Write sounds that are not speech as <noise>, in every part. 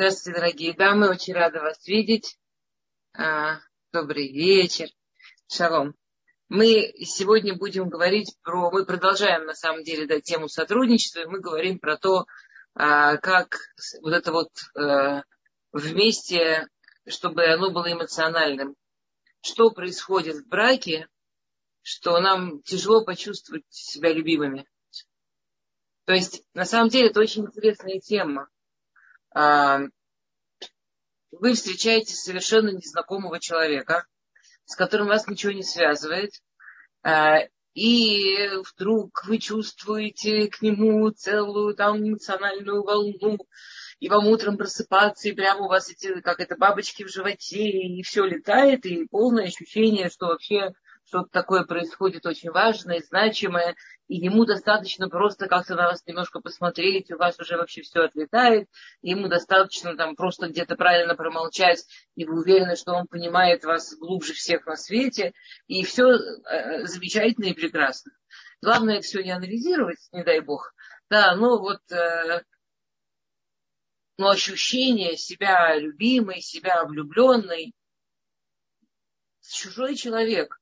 Здравствуйте, дорогие дамы, очень рада вас видеть. А, добрый вечер. Шалом. Мы сегодня будем говорить про... Мы продолжаем, на самом деле, да, тему сотрудничества, и мы говорим про то, а, как вот это вот а, вместе, чтобы оно было эмоциональным. Что происходит в браке, что нам тяжело почувствовать себя любимыми. То есть, на самом деле, это очень интересная тема. А, вы встречаете совершенно незнакомого человека, с которым вас ничего не связывает, а, и вдруг вы чувствуете к нему целую там эмоциональную волну, и вам утром просыпаться, и прямо у вас эти, как это, бабочки в животе, и все летает, и полное ощущение, что вообще что-то такое происходит очень важное, значимое, и ему достаточно просто как-то на вас немножко посмотреть, у вас уже вообще все отлетает, ему достаточно там просто где-то правильно промолчать, и вы уверены, что он понимает вас глубже всех на свете, и все э, замечательно и прекрасно. Главное все не анализировать, не дай бог. Да, ну вот, э, но ощущение себя любимой, себя влюбленной, чужой человек,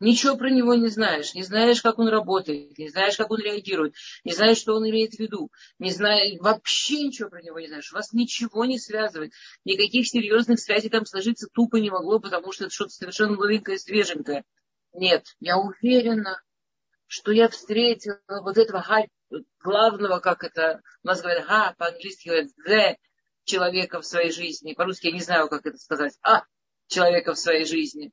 Ничего про него не знаешь, не знаешь, как он работает, не знаешь, как он реагирует, не знаешь, что он имеет в виду, не знаешь, вообще ничего про него не знаешь. Вас ничего не связывает, никаких серьезных связей там сложиться тупо не могло, потому что это что-то совершенно новенькое, свеженькое. Нет, я уверена, что я встретила вот этого главного, как это у нас говорят, га, по-английски говорят, the человека в своей жизни. По-русски я не знаю, как это сказать. А, человека в своей жизни.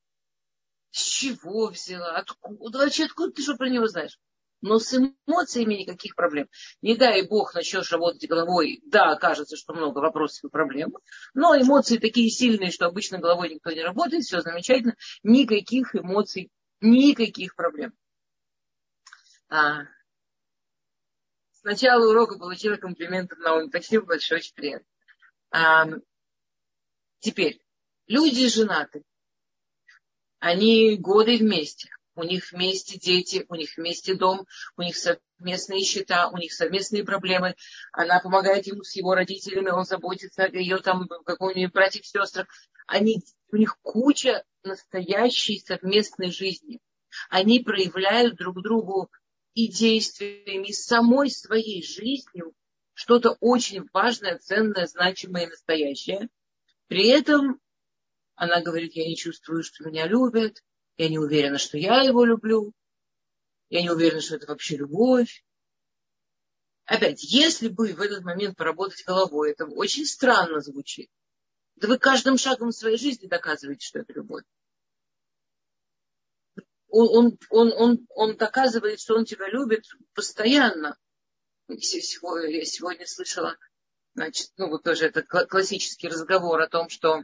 С чего взяла? Откуда? Вообще, откуда ты что про него знаешь? Но с эмоциями никаких проблем. Не дай бог начнешь работать головой, да, кажется, что много вопросов и проблем, но эмоции такие сильные, что обычно головой никто не работает, все замечательно, никаких эмоций, никаких проблем. А, с начала урока получила комплимент от Наоми. Спасибо большое, очень приятно. А, теперь, люди женаты они годы вместе. У них вместе дети, у них вместе дом, у них совместные счета, у них совместные проблемы. Она помогает ему с его родителями, он заботится о ее там каком-нибудь братьях, сестрах. Они, у них куча настоящей совместной жизни. Они проявляют друг другу и действиями, и самой своей жизнью что-то очень важное, ценное, значимое и настоящее. При этом она говорит, я не чувствую, что меня любят, я не уверена, что я его люблю, я не уверена, что это вообще любовь. Опять, если бы в этот момент поработать головой, это очень странно звучит. Да вы каждым шагом своей жизни доказываете, что это любовь. Он, он, он, он, он доказывает, что он тебя любит постоянно. Я сегодня слышала, значит, ну вот тоже это классический разговор о том, что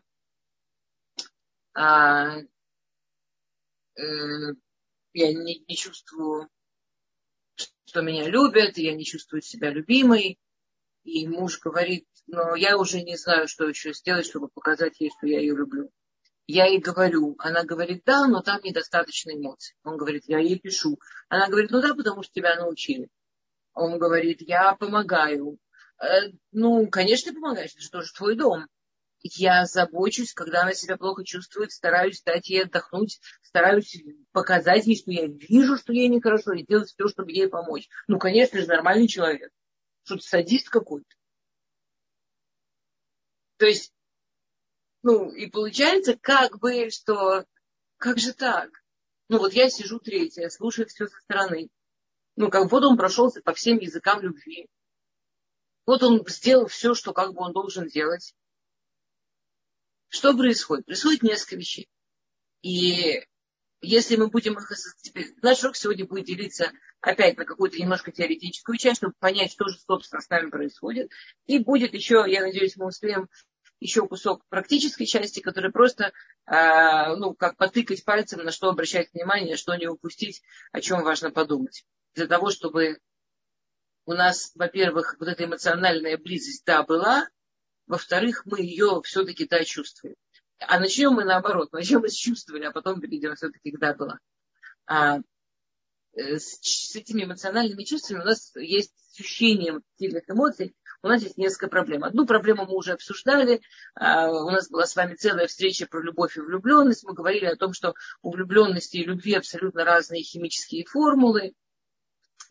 а, э, я не, не чувствую, что меня любят, я не чувствую себя любимой. И муж говорит, но я уже не знаю, что еще сделать, чтобы показать ей, что я ее люблю. Я ей говорю, она говорит, да, но там недостаточно эмоций. Он говорит, я ей пишу. Она говорит, ну да, потому что тебя научили. Он говорит, я помогаю. Э, ну, конечно, помогаешь, это же тоже твой дом я забочусь, когда она себя плохо чувствует, стараюсь дать ей отдохнуть, стараюсь показать ей, что я вижу, что ей нехорошо, и делать все, чтобы ей помочь. Ну, конечно же, нормальный человек. Что-то садист какой-то. То есть, ну, и получается, как бы, что, как же так? Ну, вот я сижу третья, слушаю все со стороны. Ну, как вот он прошелся по всем языкам любви. Вот он сделал все, что как бы он должен делать. Что происходит? Происходит несколько вещей. И если мы будем их... Теперь, наш урок сегодня будет делиться опять на какую-то немножко теоретическую часть, чтобы понять, что же, собственно, с нами происходит. И будет еще, я надеюсь, мы успеем еще кусок практической части, который просто, э, ну, как потыкать пальцем, на что обращать внимание, что не упустить, о чем важно подумать. Для того, чтобы у нас, во-первых, вот эта эмоциональная близость, да, была, во-вторых, мы ее все-таки да чувствуем. А начнем мы наоборот, начнем мы с чувствовали, а потом перейдем все-таки к да было. А, э, с, с этими эмоциональными чувствами у нас есть ощущение сильных эмоций, у нас есть несколько проблем. Одну проблему мы уже обсуждали. А, у нас была с вами целая встреча про любовь и влюбленность. Мы говорили о том, что у влюбленности и любви абсолютно разные химические формулы.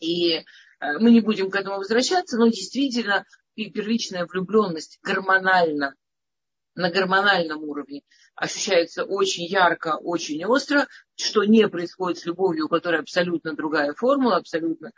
И а, мы не будем к этому возвращаться, но действительно и первичная влюбленность гормонально, на гормональном уровне ощущается очень ярко, очень остро, что не происходит с любовью, у которой абсолютно другая формула, абсолютно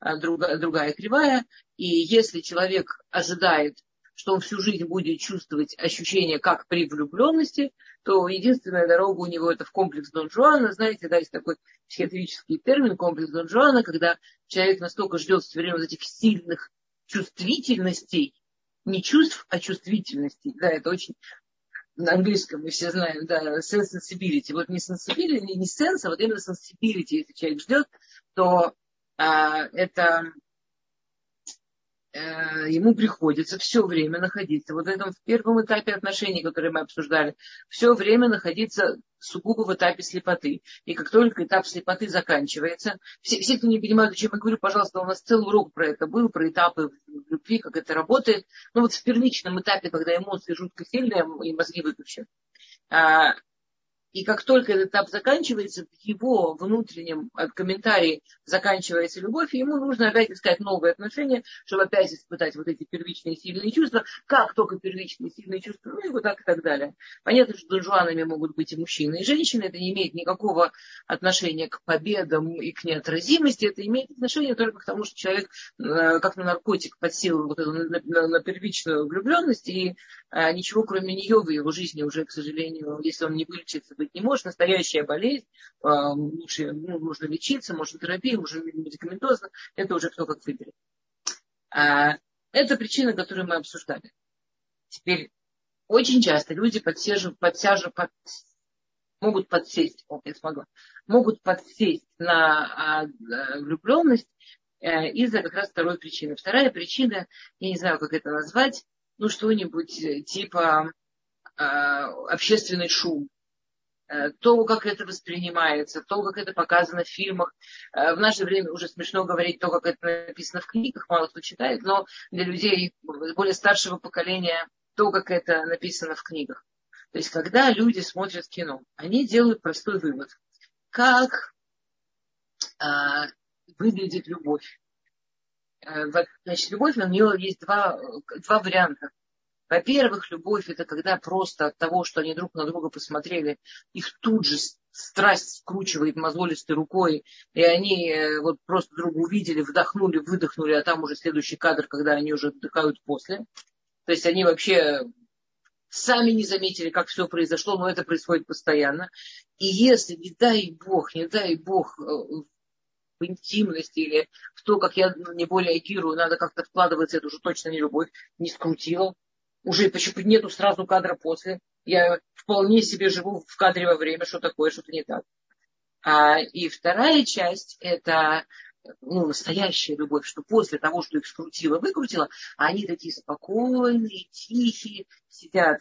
а, другая, другая кривая. И если человек ожидает, что он всю жизнь будет чувствовать ощущение как при влюбленности, то единственная дорога у него это в комплекс Дон Жуана. Знаете, да, есть такой психиатрический термин комплекс Дон Жуана, когда человек настолько ждет все время вот этих сильных чувствительностей, не чувств, а чувствительностей. Да, это очень на английском мы все знаем, да, sensibility. Вот не sensibility, не sense, а вот именно sensibility, если человек ждет, то а, это ему приходится все время находиться, вот в этом в первом этапе отношений, которые мы обсуждали, все время находиться сугубо в этапе слепоты. И как только этап слепоты заканчивается, все, все кто не понимают, о чем я говорю, пожалуйста, у нас целый урок про это был, про этапы любви, как это работает. Ну вот в первичном этапе, когда эмоции жутко сильные и мозги выключены, а, и как только этот этап заканчивается, в его внутреннем э, комментарии заканчивается любовь, и ему нужно опять искать новые отношения, чтобы опять испытать вот эти первичные сильные чувства. Как только первичные сильные чувства, ну и вот так и так далее. Понятно, что донжуанами могут быть и мужчины, и женщины. Это не имеет никакого отношения к победам и к неотразимости. Это имеет отношение только к тому, что человек э, как на наркотик подсел вот на, на, на первичную влюбленность, и а, ничего кроме нее в его жизни уже, к сожалению, если он не вылечится, быть не может. Настоящая болезнь, а, лучше, ну, нужно лечиться, может терапия, может медикаментозно, это уже кто как выберет. А, это причина, которую мы обсуждали. Теперь очень часто люди подсеживают, подсяжут, под, могут подсесть, о, я смогла, могут подсесть на а, влюбленность э, из-за как раз второй причины. Вторая причина, я не знаю, как это назвать, ну что-нибудь э, типа э, общественный шум, то, как это воспринимается, то, как это показано в фильмах. Э, в наше время уже смешно говорить то, как это написано в книгах, мало кто читает, но для людей более старшего поколения то, как это написано в книгах. То есть, когда люди смотрят кино, они делают простой вывод. Как э, выглядит любовь Э, значит, любовь, у нее есть два, два варианта. Во-первых, любовь это когда просто от того, что они друг на друга посмотрели, их тут же страсть скручивает мозолистой рукой, и они э, вот просто друга увидели, вдохнули, выдохнули, а там уже следующий кадр, когда они уже отдыхают после. То есть они вообще сами не заметили, как все произошло, но это происходит постоянно. И если, не дай бог, не дай бог, э, в интимность или в то, как я не более агирую, надо как-то вкладываться, это уже точно не любовь, не скрутила. Уже почему нету сразу кадра после. Я вполне себе живу в кадре во время, что такое, что-то не так. А, и вторая часть это ну, настоящая любовь, что после того, что их скрутила, выкрутила, они такие спокойные, тихие, сидят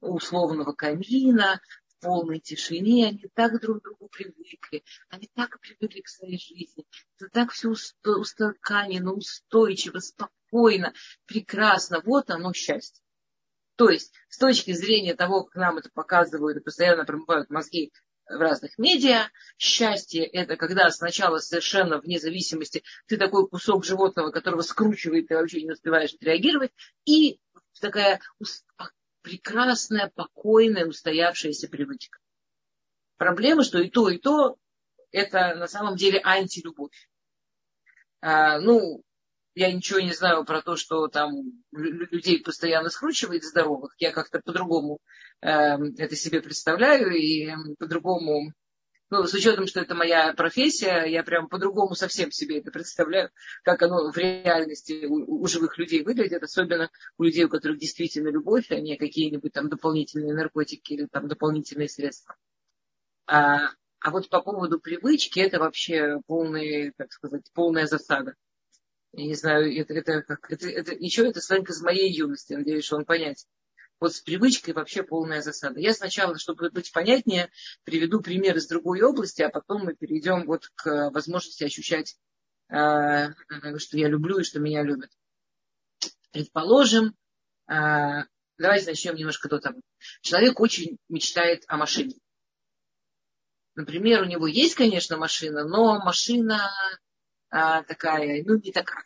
у условного камина, полной тишине, они так друг к другу привыкли, они так привыкли к своей жизни, это так все устаканено, устойчиво, спокойно, прекрасно. Вот оно счастье. То есть, с точки зрения того, как нам это показывают и постоянно промывают мозги в разных медиа, счастье это когда сначала совершенно вне зависимости ты такой кусок животного, которого скручивает, ты вообще не успеваешь отреагировать, и такая прекрасная, покойная, устоявшаяся привычка. Проблема, что и то, и то это на самом деле антилюбовь. А, ну, я ничего не знаю про то, что там людей постоянно скручивает здоровых. Я как-то по-другому э, это себе представляю и по-другому ну, с учетом, что это моя профессия, я прям по-другому совсем себе это представляю, как оно в реальности у, у живых людей выглядит, особенно у людей, у которых действительно любовь, а не какие-нибудь там дополнительные наркотики или там дополнительные средства. А, а вот по поводу привычки, это вообще полный, так сказать, полная засада. Я не знаю, это, это, как, это, это, еще это сленг из моей юности, надеюсь, что он понять вот с привычкой вообще полная засада. Я сначала, чтобы быть понятнее, приведу пример из другой области, а потом мы перейдем вот к возможности ощущать, э, что я люблю и что меня любят. Предположим, а, давайте начнем немножко до того. Человек очень мечтает о машине. Например, у него есть, конечно, машина, но машина а, такая, ну, не такая.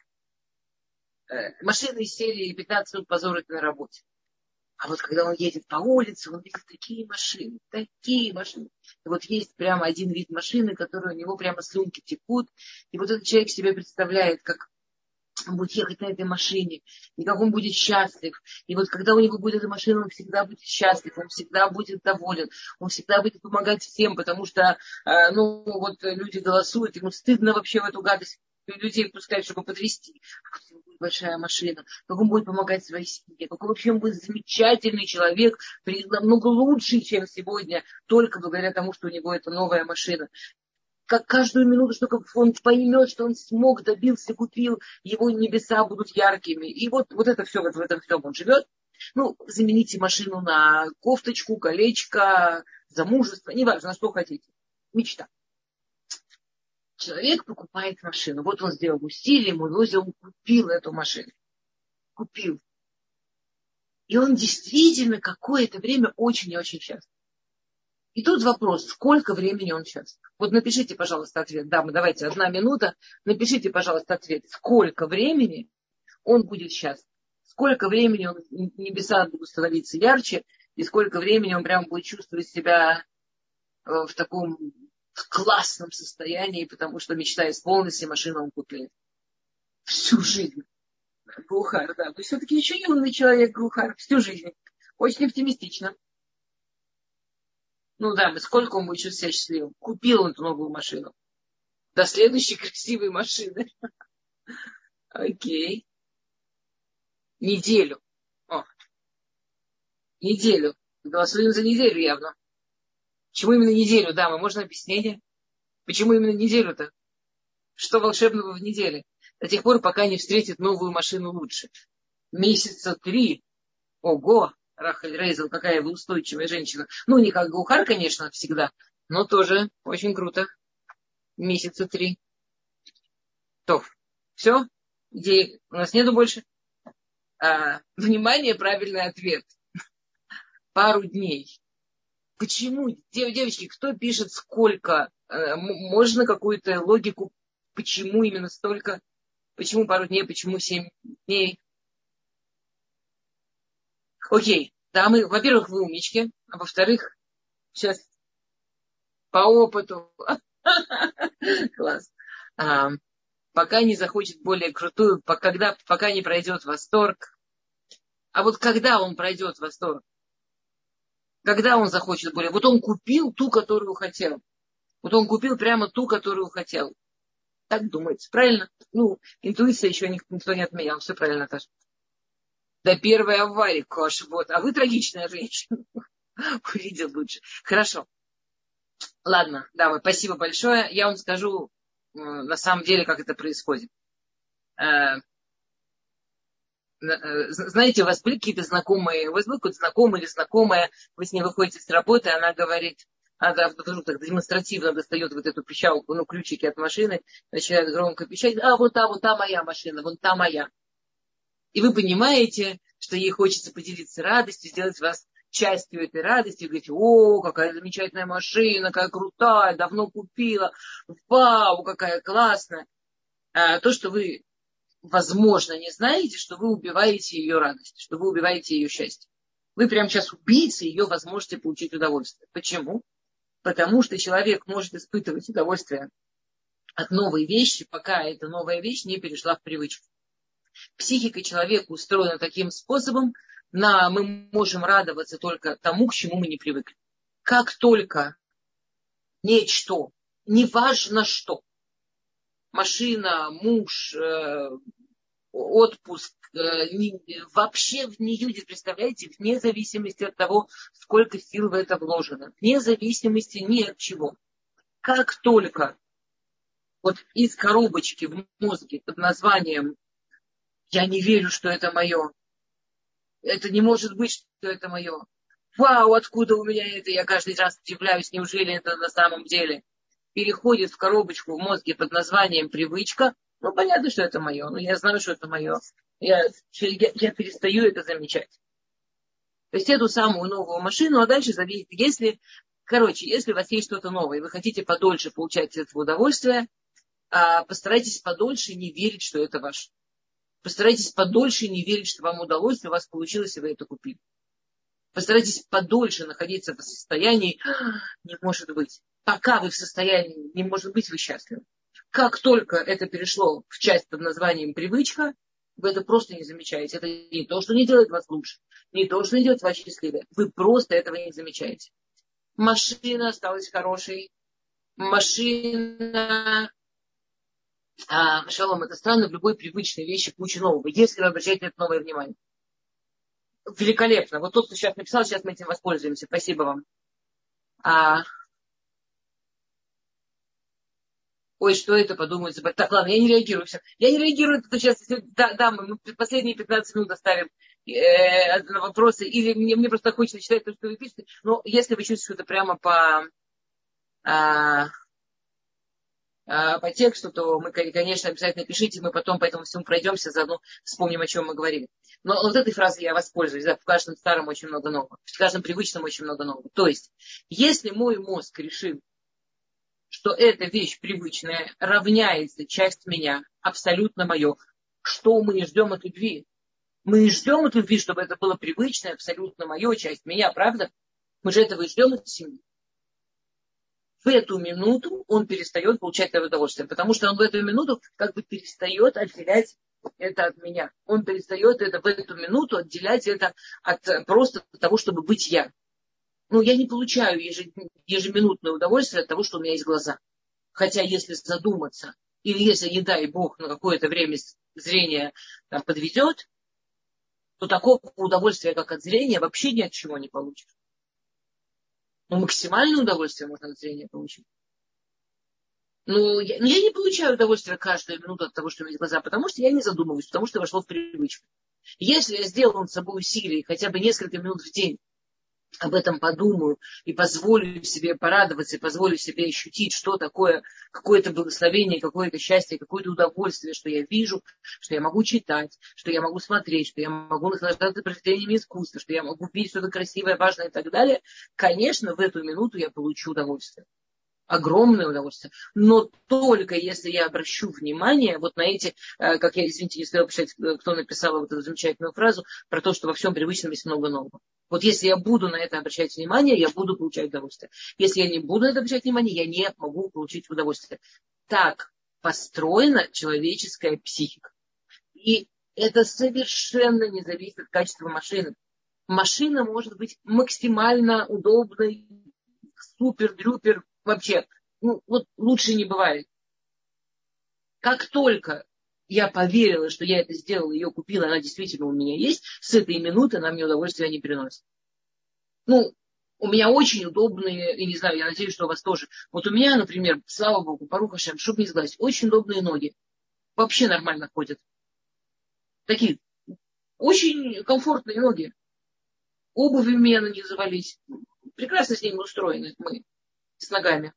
Э, машина из серии 15 минут позорить на работе. А вот когда он едет по улице, он видит такие машины, такие машины. И вот есть прямо один вид машины, который у него прямо слюнки текут. И вот этот человек себе представляет, как он будет ехать на этой машине, и как он будет счастлив. И вот когда у него будет эта машина, он всегда будет счастлив, он всегда будет доволен, он всегда будет помогать всем, потому что, э, ну, вот люди голосуют, ему стыдно вообще в эту гадость людей пускать, чтобы подвести. Него будет большая машина, как он будет помогать своей семье, как он вообще будет замечательный человек, намного лучше, чем сегодня, только благодаря тому, что у него это новая машина как каждую минуту, что он поймет, что он смог, добился, купил, его небеса будут яркими. И вот, вот это все, вот в этом всем он живет. Ну, замените машину на кофточку, колечко, замужество, неважно, что хотите. Мечта. Человек покупает машину. Вот он сделал усилие, ему он купил эту машину. Купил. И он действительно какое-то время очень и очень счастлив. И тут вопрос, сколько времени он счастлив. Вот напишите, пожалуйста, ответ. Да, мы давайте, одна минута. Напишите, пожалуйста, ответ. Сколько времени он будет счастлив? Сколько времени он, небеса будут становиться ярче, и сколько времени он прям будет чувствовать себя э, в таком классном состоянии, потому что мечта исполнилась, и машину он купил. Всю жизнь. Гухар, да. Вы все-таки еще юный человек, Гухар, всю жизнь. Очень оптимистично. Ну да, сколько он будет чувствовать себя счастливым. Купил он эту новую машину. До следующей красивой машины. <laughs> Окей. Неделю. О. Неделю. Голосуем за неделю явно. Почему именно неделю? Да, мы можно объяснение? Почему именно неделю-то? Что волшебного в неделе? До тех пор, пока не встретит новую машину лучше. Месяца три. Ого! Рахаль Рейзел, какая вы устойчивая женщина. Ну, не как Гухар, конечно, всегда, но тоже очень круто. Месяца три. То, все? Идеи у нас нету больше? А, внимание, правильный ответ. Пару дней. Почему, девочки, кто пишет сколько? А, можно какую-то логику, почему именно столько? Почему пару дней, почему семь дней? Окей, да, мы, во-первых, вы умнички, а во-вторых, сейчас по опыту. <laughs> Класс. А, пока не захочет более крутую, когда, пока не пройдет восторг. А вот когда он пройдет восторг? Когда он захочет более? Вот он купил ту, которую хотел. Вот он купил прямо ту, которую хотел. Так думается. Правильно? Ну, интуиция еще никто не отменял. Все правильно, Таша до первой аварии, вот. А вы трагичная женщина. <laughs> Увидел лучше. Хорошо. Ладно, давай, спасибо большое. Я вам скажу э, на самом деле, как это происходит. Э, э, знаете, у вас были какие-то знакомые, у вас был какой-то знакомый или знакомая, вы с ней выходите с работы, она говорит, она вдруг так демонстративно достает вот эту пищалку, ну, ключики от машины, начинает громко пищать, а вот та, вот та моя машина, вон та моя. И вы понимаете, что ей хочется поделиться радостью, сделать вас частью этой радости, и говорите, о, какая замечательная машина, какая крутая, давно купила, вау, какая классная. А то, что вы, возможно, не знаете, что вы убиваете ее радость, что вы убиваете ее счастье. Вы прямо сейчас убийцы ее возможности получить удовольствие. Почему? Потому что человек может испытывать удовольствие от новой вещи, пока эта новая вещь не перешла в привычку психика человека устроена таким способом, на, мы можем радоваться только тому, к чему мы не привыкли. Как только нечто, неважно что, машина, муж, э, отпуск, э, вообще в нее, представляете, вне зависимости от того, сколько сил в это вложено, вне зависимости ни от чего. Как только вот из коробочки в мозге под названием я не верю, что это мое. Это не может быть, что это мое. Вау, откуда у меня это? Я каждый раз удивляюсь, неужели это на самом деле? Переходит в коробочку в мозге под названием привычка, Ну, понятно, что это мое. Но я знаю, что это мое. Я, я, я перестаю это замечать. То есть эту самую новую машину, а дальше зависит, если, короче, если у вас есть что-то новое, и вы хотите подольше получать это удовольствие, а, постарайтесь подольше не верить, что это ваше. Постарайтесь подольше не верить, что вам удалось, у вас получилось, и вы это купили. Постарайтесь подольше находиться в состоянии «не может быть». Пока вы в состоянии «не может быть», вы счастливы. Как только это перешло в часть под названием «привычка», вы это просто не замечаете. Это не то, что не делает вас лучше, не то, что не делает вас счастливее. Вы просто этого не замечаете. Машина осталась хорошей. Машина а, шалом, это странно, в любой привычной вещи куча нового, если вы обращаете на это новое внимание. Великолепно. Вот тот, кто сейчас написал, сейчас мы этим воспользуемся. Спасибо вам. А... Ой, что это, подумают. Так, ладно, я не реагирую. Все. Я не реагирую, это сейчас, да, да, мы последние 15 минут оставим э, на вопросы. Или мне, мне просто хочется читать то, что вы пишете. Но если вы чувствуете это прямо по... А, по тексту, то мы, конечно, обязательно пишите, мы потом по этому всему пройдемся, заодно вспомним, о чем мы говорили. Но вот этой фразой я воспользуюсь. Да, в каждом старом очень много нового, в каждом привычном очень много нового. То есть, если мой мозг решил, что эта вещь привычная равняется часть меня, абсолютно мое, что мы ждем от любви? Мы ждем от любви, чтобы это было привычное, абсолютно мое, часть меня, правда? Мы же этого и ждем от семьи в эту минуту он перестает получать это удовольствие, потому что он в эту минуту как бы перестает отделять это от меня. Он перестает это в эту минуту отделять это от просто того, чтобы быть я. Ну, я не получаю ежеминутное удовольствие от того, что у меня есть глаза. Хотя, если задуматься, или если, не дай бог, на какое-то время зрение там, подведет, то такого удовольствия, как от зрения, вообще ни от чего не получишь. Но максимальное удовольствие можно от зрения получить. Но я, но я не получаю удовольствия каждую минуту от того, что у меня глаза, потому что я не задумываюсь, потому что вошло в привычку. Если я сделал над собой усилие хотя бы несколько минут в день, об этом подумаю и позволю себе порадоваться, и позволю себе ощутить, что такое какое-то благословение, какое-то счастье, какое-то удовольствие, что я вижу, что я могу читать, что я могу смотреть, что я могу наслаждаться произведениями искусства, что я могу видеть что-то красивое, важное и так далее, конечно, в эту минуту я получу удовольствие огромное удовольствие. Но только если я обращу внимание вот на эти, э, как я, извините, не успела писать, кто написал вот эту замечательную фразу про то, что во всем привычном есть много нового. Вот если я буду на это обращать внимание, я буду получать удовольствие. Если я не буду на это обращать внимание, я не могу получить удовольствие. Так построена человеческая психика. И это совершенно не зависит от качества машины. Машина может быть максимально удобной, супер-дрюпер, вообще, ну, вот лучше не бывает. Как только я поверила, что я это сделала, ее купила, она действительно у меня есть, с этой минуты она мне удовольствия не приносит. Ну, у меня очень удобные, и не знаю, я надеюсь, что у вас тоже. Вот у меня, например, слава богу, поруха шем, чтобы не сглазить, очень удобные ноги. Вообще нормально ходят. Такие очень комфортные ноги. Обувь у меня на них завались. Прекрасно с ними устроены мы с ногами.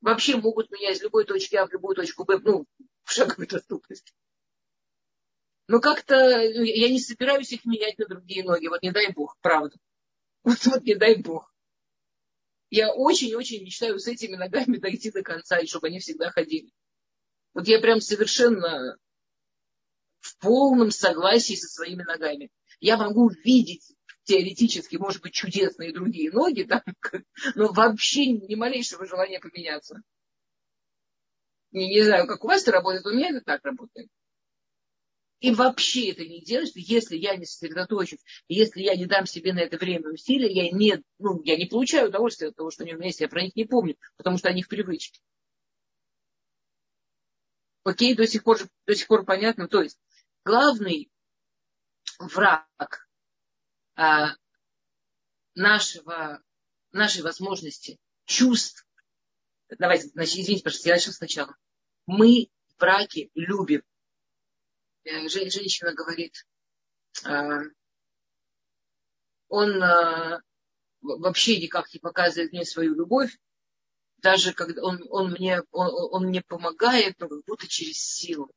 Вообще могут меня из любой точки А в любую точку Б, ну, в шаговой доступности. Но как-то ну, я не собираюсь их менять на другие ноги. Вот не дай бог, правда. <laughs> Вот, вот не дай бог. Я очень-очень мечтаю с этими ногами дойти до конца, и чтобы они всегда ходили. Вот я прям совершенно в полном согласии со своими ногами. Я могу видеть теоретически, может быть, чудесные другие ноги, там, но вообще ни малейшего желания поменяться. Не, не знаю, как у вас это работает, у меня это так работает. И вообще это не делать, если я не сосредоточусь, если я не дам себе на это время усилия, я не, ну, я не получаю удовольствия от того, что они у меня есть, я про них не помню, потому что они в привычке. Окей, до сих пор, до сих пор понятно. То есть главный враг а, нашего, нашей возможности чувств. Давайте, значит, извините, пожалуйста, я начну сначала. Мы в браке любим. Э, женщина говорит, а, он а, вообще никак не показывает мне свою любовь, даже когда он, он, мне, он, он мне помогает, но как будто через силу.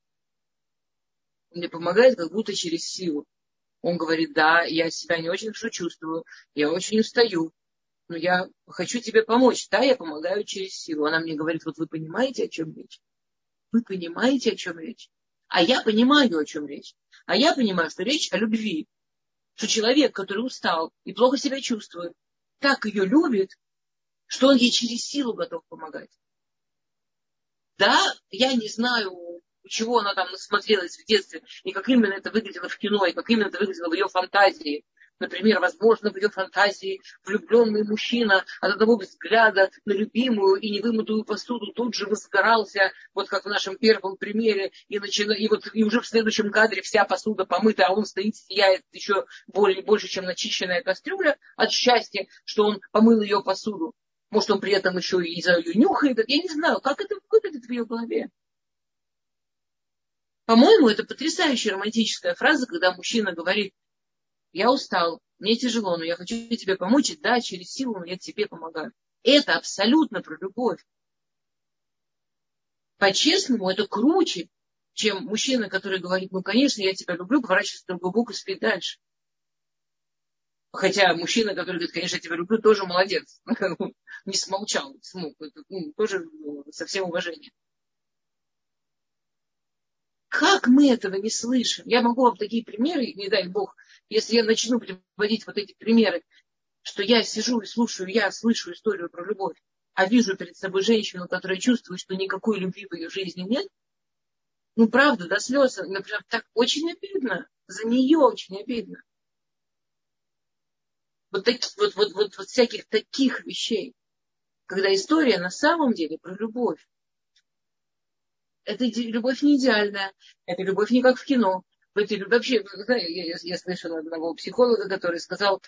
Он мне помогает, как будто через силу. Он говорит, да, я себя не очень хорошо чувствую, я очень устаю, но я хочу тебе помочь. Да, я помогаю через силу. Она мне говорит, вот вы понимаете, о чем речь? Вы понимаете, о чем речь? А я понимаю, о чем речь. А я понимаю, что речь о любви. Что человек, который устал и плохо себя чувствует, так ее любит, что он ей через силу готов помогать. Да, я не знаю, чего она там насмотрелась в детстве, и как именно это выглядело в кино, и как именно это выглядело в ее фантазии. Например, возможно, в ее фантазии влюбленный мужчина от одного взгляда на любимую и невымытую посуду тут же возгорался, вот как в нашем первом примере, и, начина... и, вот, и уже в следующем кадре вся посуда помыта, а он стоит, сияет еще более, больше, чем начищенная кастрюля от счастья, что он помыл ее посуду. Может, он при этом еще и за ее нюхает. Я не знаю, как это выглядит в ее голове. По-моему, это потрясающая романтическая фраза, когда мужчина говорит, я устал, мне тяжело, но я хочу тебе помочь, и да, через силу, но я тебе помогаю. Это абсолютно про любовь. По-честному, это круче, чем мужчина, который говорит, ну, конечно, я тебя люблю, поворачивается в другой бок и спит дальше. Хотя мужчина, который говорит, конечно, я тебя люблю, тоже молодец. <laughs> Не смолчал, смог. Это, ну, тоже ну, со всем уважением. Как мы этого не слышим? Я могу вам такие примеры, не дай бог, если я начну приводить вот эти примеры, что я сижу и слушаю, я слышу историю про любовь, а вижу перед собой женщину, которая чувствует, что никакой любви в ее жизни нет, ну, правда, до слез, например, так очень обидно. За нее очень обидно. Вот, таки, вот, вот, вот, вот всяких таких вещей. Когда история на самом деле про любовь. Это любовь не идеальная, это любовь не как в кино, в вообще, я, я, я слышала одного психолога, который сказал,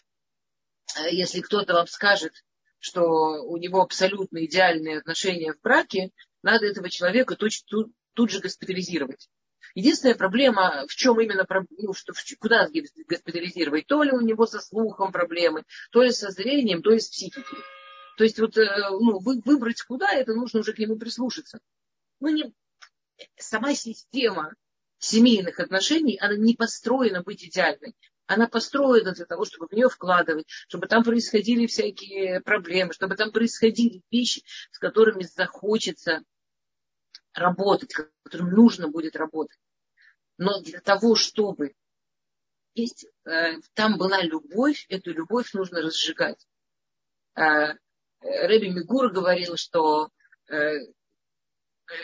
«А если кто-то вам скажет, что у него абсолютно идеальные отношения в браке, надо этого человека тут, тут, тут же госпитализировать. Единственная проблема, в чем именно, ну, что, куда госпитализировать, то ли у него со слухом проблемы, то ли со зрением, то ли с психикой. То есть вот, э, ну, выбрать куда, это нужно уже к нему прислушаться. Ну, не, сама система семейных отношений, она не построена быть идеальной. Она построена для того, чтобы в нее вкладывать, чтобы там происходили всякие проблемы, чтобы там происходили вещи, с которыми захочется работать, с которыми нужно будет работать. Но для того, чтобы есть, э, там была любовь, эту любовь нужно разжигать. Э, Рэби Мигур говорил, что э, Э,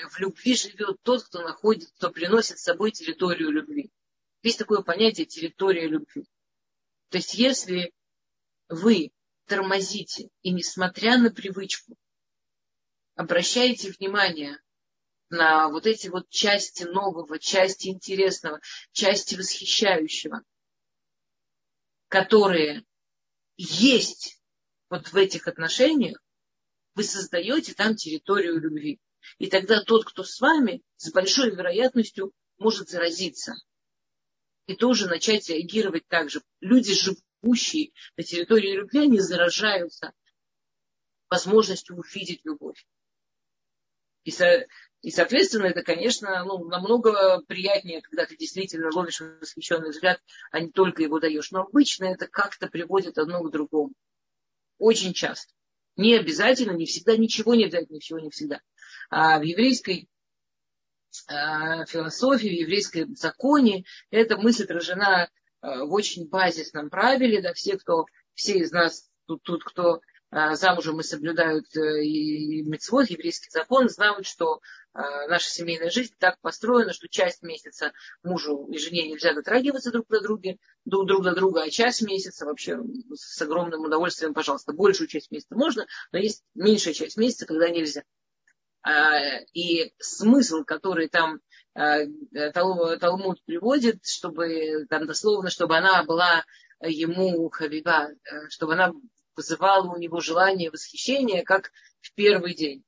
в любви живет тот, кто находит, кто приносит с собой территорию любви. Есть такое понятие территория любви. То есть если вы тормозите и несмотря на привычку обращаете внимание на вот эти вот части нового, части интересного, части восхищающего, которые есть вот в этих отношениях, вы создаете там территорию любви. И тогда тот, кто с вами, с большой вероятностью может заразиться. И тоже начать реагировать так же. Люди, живущие на территории любви, они заражаются возможностью увидеть любовь. И, со, и соответственно, это, конечно, ну, намного приятнее, когда ты действительно ловишь восхищенный взгляд, а не только его даешь. Но обычно это как-то приводит одно к другому. Очень часто. Не обязательно, не всегда, ничего не дать, ничего не всегда. А в еврейской а, философии, в еврейском законе эта мысль отражена а, в очень базисном правиле. Да, все, кто, все из нас тут, тут кто а, замужем и соблюдают э, и мецвод, еврейский закон, знают, что наша семейная жизнь так построена, что часть месяца мужу и жене нельзя дотрагиваться друг на друга, друг, друг на друга, а часть месяца вообще с огромным удовольствием, пожалуйста, большую часть месяца можно, но есть меньшая часть месяца, когда нельзя. А, и смысл, который там а, Талмуд приводит, чтобы там дословно, чтобы она была ему хавива, чтобы она вызывала у него желание восхищения, как в первый день.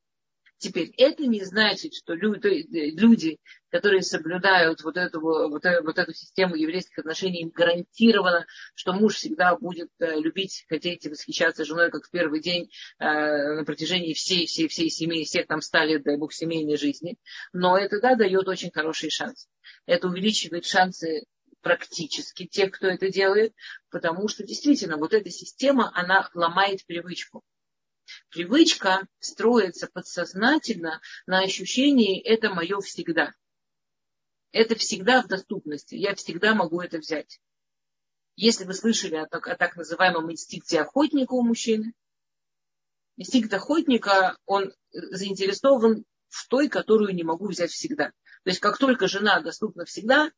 Теперь, это не значит, что люди, которые соблюдают вот эту, вот, эту, вот эту систему еврейских отношений, им гарантировано, что муж всегда будет э, любить, хотеть и восхищаться женой, как в первый день э, на протяжении всей, всей, всей семьи, всех там ста лет, дай бог, семейной жизни. Но это, да, дает очень хороший шанс. Это увеличивает шансы практически тех, кто это делает, потому что действительно вот эта система, она ломает привычку. Привычка строится подсознательно на ощущении «это мое всегда». Это всегда в доступности. Я всегда могу это взять. Если вы слышали о так, о так называемом инстинкте охотника у мужчины, инстинкт охотника, он заинтересован в той, которую не могу взять всегда. То есть как только жена доступна всегда,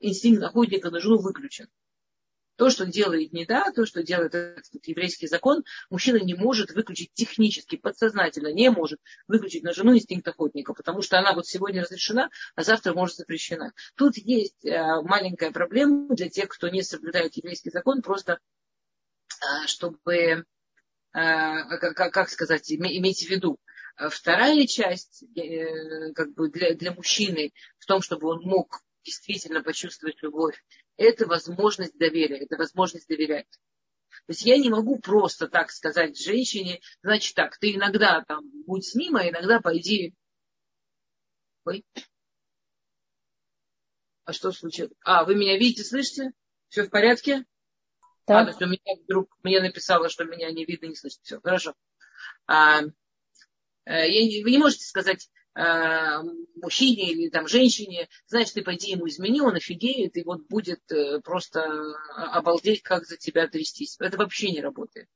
инстинкт охотника на жену выключен. То, что делает не да, то, что делает этот еврейский закон, мужчина не может выключить технически, подсознательно, не может выключить на жену инстинкт охотника, потому что она вот сегодня разрешена, а завтра может запрещена. Тут есть э, маленькая проблема для тех, кто не соблюдает еврейский закон, просто э, чтобы, э, как сказать, иметь в виду, Вторая часть как бы для, для мужчины в том, чтобы он мог действительно почувствовать любовь, это возможность доверия, это возможность доверять. То есть я не могу просто так сказать женщине, значит так, ты иногда там будь с ним, а иногда пойди. Ой. А что случилось? А, вы меня видите, слышите? Все в порядке? Да. А, то есть у меня вдруг мне написала, что меня не видно, не слышно. Все, хорошо. А, э, я, вы не можете сказать, Э, мужчине или там женщине, знаешь, ты пойди ему измени, он офигеет и вот будет э, просто обалдеть, как за тебя трястись. Это вообще не работает.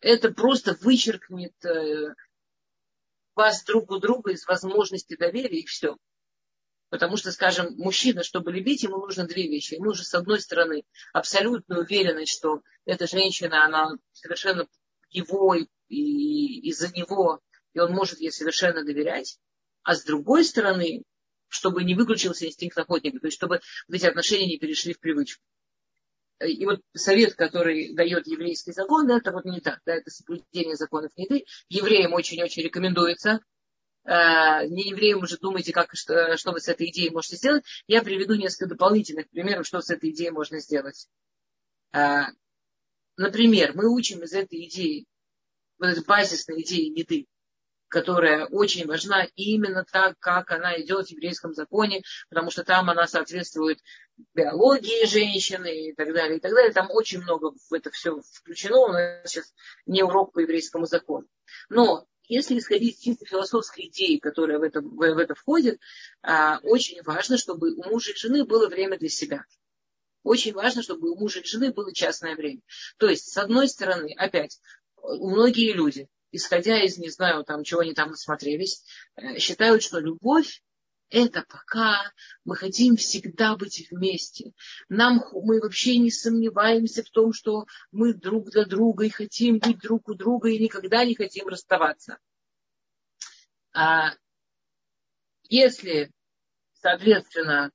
Это просто вычеркнет э, вас друг у друга из возможности доверия и все. Потому что, скажем, мужчина, чтобы любить, ему нужно две вещи. Ему же, с одной стороны, абсолютно уверенность, что эта женщина, она совершенно его и, и из-за него, и он может ей совершенно доверять а с другой стороны, чтобы не выключился инстинкт охотника, то есть чтобы эти отношения не перешли в привычку. И вот совет, который дает еврейский закон, да, это вот не так, да, это соблюдение законов не ты. Евреям очень-очень рекомендуется. Э, не евреям уже думайте, как, что, что вы с этой идеей можете сделать. Я приведу несколько дополнительных примеров, что с этой идеей можно сделать. Э, например, мы учим из этой идеи, вот этой базисной идеи не ты, которая очень важна именно так, как она идет в еврейском законе, потому что там она соответствует биологии женщины и так далее, и так далее. Там очень много в это все включено. У нас сейчас не урок по еврейскому закону. Но если исходить из чисто философской идеи, которая в это, в это входит, а, очень важно, чтобы у мужа и жены было время для себя. Очень важно, чтобы у мужа и жены было частное время. То есть, с одной стороны, опять, многие люди, исходя из, не знаю, там, чего они там насмотрелись, э, считают, что любовь это пока мы хотим всегда быть вместе. Нам, мы вообще не сомневаемся в том, что мы друг для друга и хотим быть друг у друга и никогда не хотим расставаться. А если, соответственно,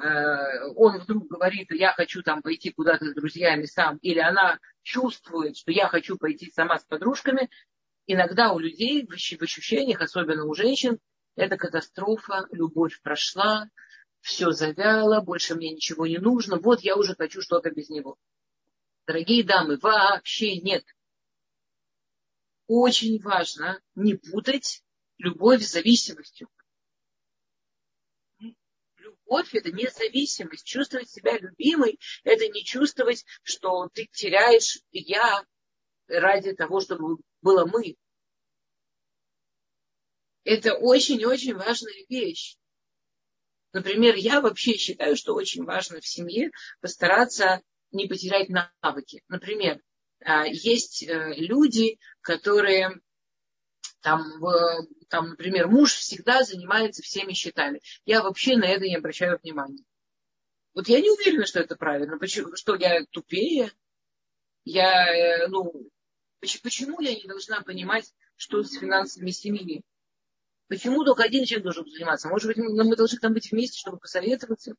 э, он вдруг говорит, я хочу там пойти куда-то с друзьями сам, или она чувствует, что я хочу пойти сама с подружками, иногда у людей в ощущениях, особенно у женщин, это катастрофа, любовь прошла, все завяло, больше мне ничего не нужно, вот я уже хочу что-то без него. Дорогие дамы, вообще нет. Очень важно не путать любовь с зависимостью. Любовь – это независимость. Чувствовать себя любимой – это не чувствовать, что ты теряешь я ради того, чтобы было мы. Это очень-очень важная вещь. Например, я вообще считаю, что очень важно в семье постараться не потерять навыки. Например, а, есть э, люди, которые там, там, например, муж всегда занимается всеми счетами. Я вообще на это не обращаю внимания. Вот я не уверена, что это правильно. Почему? Что я тупее? Я, э, ну, Почему я не должна понимать, что с финансами семьи? Почему только один человек должен заниматься? Может быть, мы должны там быть вместе, чтобы посоветоваться?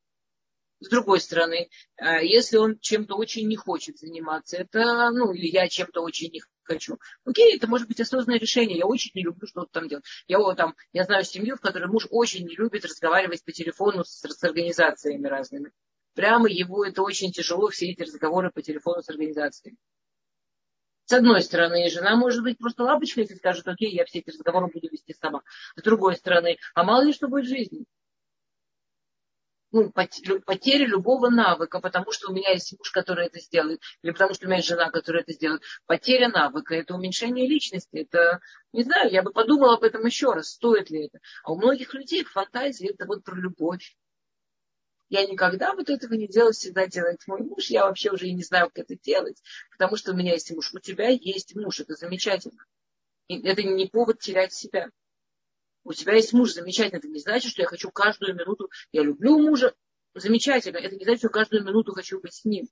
С другой стороны, э, если он чем-то очень не хочет заниматься, это, ну, или я чем-то очень не хочу. Окей, это может быть осознанное решение. Я очень не люблю что-то там делать. Я, вот, там, я знаю семью, в которой муж очень не любит разговаривать по телефону с, с организациями разными. Прямо его это очень тяжело, все эти разговоры по телефону с организациями. С одной стороны, жена может быть просто лапочкой, если скажет, окей, я все эти разговоры буду вести сама. С другой стороны, а мало ли что будет в жизни ну, потери любого навыка, потому что у меня есть муж, который это сделает, или потому что у меня есть жена, которая это сделает. Потеря навыка – это уменьшение личности. Это, не знаю, я бы подумала об этом еще раз, стоит ли это. А у многих людей фантазии это вот про любовь. Я никогда вот этого не делаю, всегда делает мой муж. Я вообще уже и не знаю, как это делать, потому что у меня есть муж. У тебя есть муж, это замечательно. И это не повод терять себя у тебя есть муж, замечательно, это не значит, что я хочу каждую минуту, я люблю мужа, замечательно, это не значит, что каждую минуту хочу быть с ним.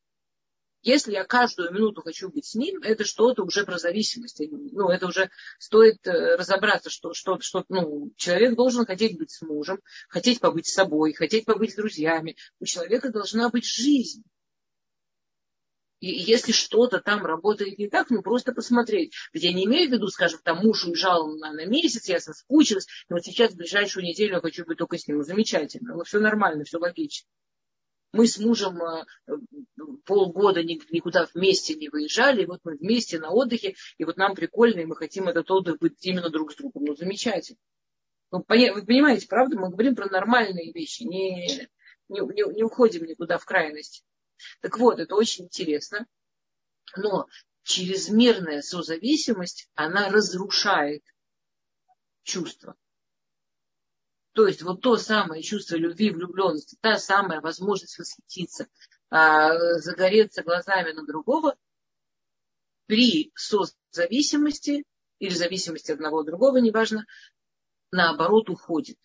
Если я каждую минуту хочу быть с ним, это что-то уже про зависимость. Ну, это уже стоит э, разобраться, что, что, что ну, человек должен хотеть быть с мужем, хотеть побыть с собой, хотеть побыть с друзьями. У человека должна быть жизнь. И если что-то там работает не так, ну просто посмотреть. Ведь я не имею в виду, скажем, там муж уезжал на, на месяц, я соскучилась, и вот сейчас в ближайшую неделю я хочу быть только с ним. Ну, замечательно, ну, все нормально, все логично. Мы с мужем э, полгода никуда вместе не выезжали, и вот мы вместе на отдыхе, и вот нам прикольно, и мы хотим этот отдых быть именно друг с другом. Ну, замечательно. Ну, вы понимаете, правда, мы говорим про нормальные вещи, не, не, не, не уходим никуда в крайность. Так вот, это очень интересно. Но чрезмерная созависимость, она разрушает чувство. То есть вот то самое чувство любви, влюбленности, та самая возможность восхититься, а, загореться глазами на другого, при созависимости или зависимости одного от другого, неважно, наоборот уходит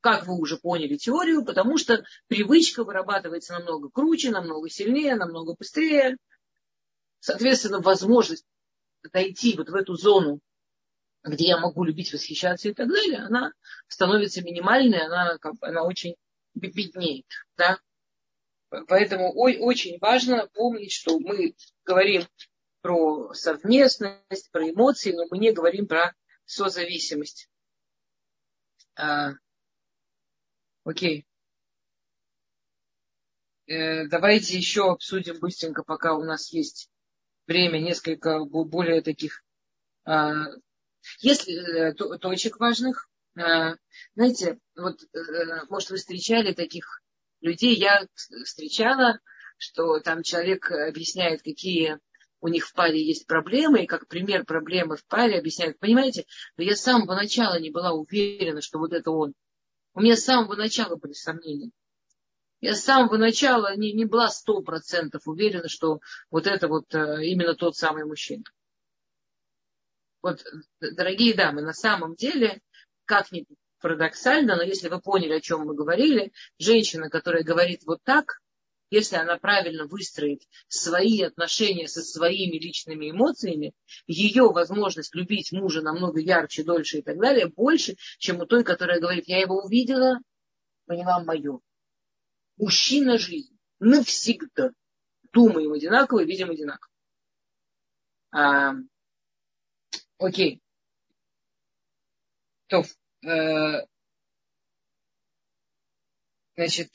как вы уже поняли теорию, потому что привычка вырабатывается намного круче, намного сильнее, намного быстрее. Соответственно, возможность дойти вот в эту зону, где я могу любить, восхищаться и так далее, она становится минимальной, она, она очень беднеет. Да? Поэтому очень важно помнить, что мы говорим про совместность, про эмоции, но мы не говорим про созависимость. А, Окей. Э, давайте еще обсудим быстренько, пока у нас есть время, несколько более таких э, если, э, точек важных. Э, знаете, вот, э, может, вы встречали таких людей, я встречала, что там человек объясняет, какие у них в паре есть проблемы, и как пример проблемы в паре объясняют, понимаете, но я с самого начала не была уверена, что вот это он. У меня с самого начала были сомнения. Я с самого начала не, не была сто процентов уверена, что вот это вот именно тот самый мужчина. Вот, дорогие дамы, на самом деле, как ни парадоксально, но если вы поняли, о чем мы говорили, женщина, которая говорит вот так, если она правильно выстроит свои отношения со своими личными эмоциями, ее возможность любить мужа намного ярче, дольше и так далее, больше, чем у той, которая говорит, я его увидела, поняла мое. Мужчина жизнь. Навсегда. Думаем одинаково, видим одинаково. А, окей. То, э, значит,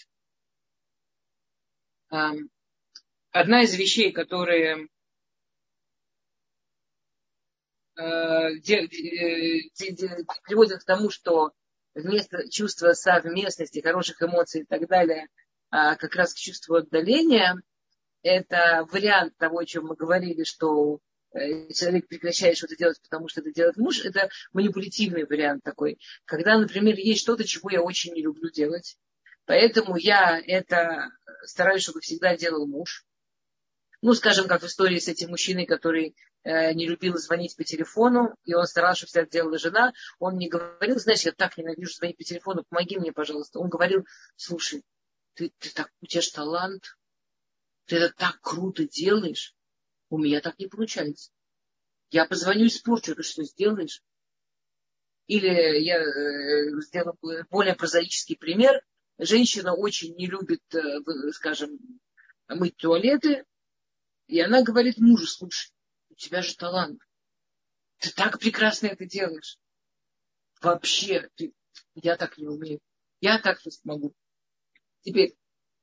одна из вещей, которые э, э, приводят к тому, что вместо чувства совместности, хороших эмоций и так далее, а как раз к чувству отдаления, это вариант того, о чем мы говорили, что человек прекращает что-то делать, потому что это делает муж, это манипулятивный вариант такой. Когда, например, есть что-то, чего я очень не люблю делать, Поэтому я это стараюсь, чтобы всегда делал муж. Ну, скажем, как в истории с этим мужчиной, который э, не любил звонить по телефону, и он старался, чтобы всегда делала жена. Он не говорил, знаешь, я так ненавижу звонить по телефону, помоги мне, пожалуйста. Он говорил, слушай, ты, ты так, у тебя же талант, ты это так круто делаешь, у меня так не получается. Я позвоню и испорчу, ты что сделаешь? Или я э, сделаю более прозаический пример. женщина очень не любит, скажем, мыть туалеты, и она говорит мужу, слушай, у тебя же талант. Ты так прекрасно это делаешь. Вообще, ты, я так не умею. Я так не смогу. Теперь,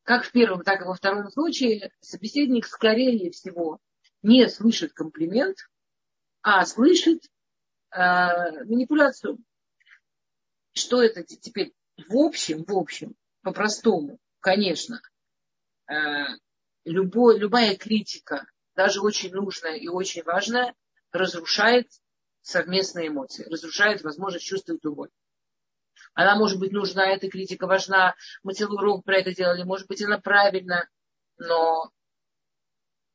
как в первом, так и во втором случае, собеседник, скорее всего, не слышит комплимент, а слышит э, манипуляцию. Что это теперь? В общем, в общем, по-простому, конечно, э, любой, любая критика, даже очень нужная и очень важная, разрушает совместные эмоции, разрушает возможность чувствовать любовь. Она может быть нужна, эта критика важна. Мы целый урок про это делали. Может быть, она правильна, но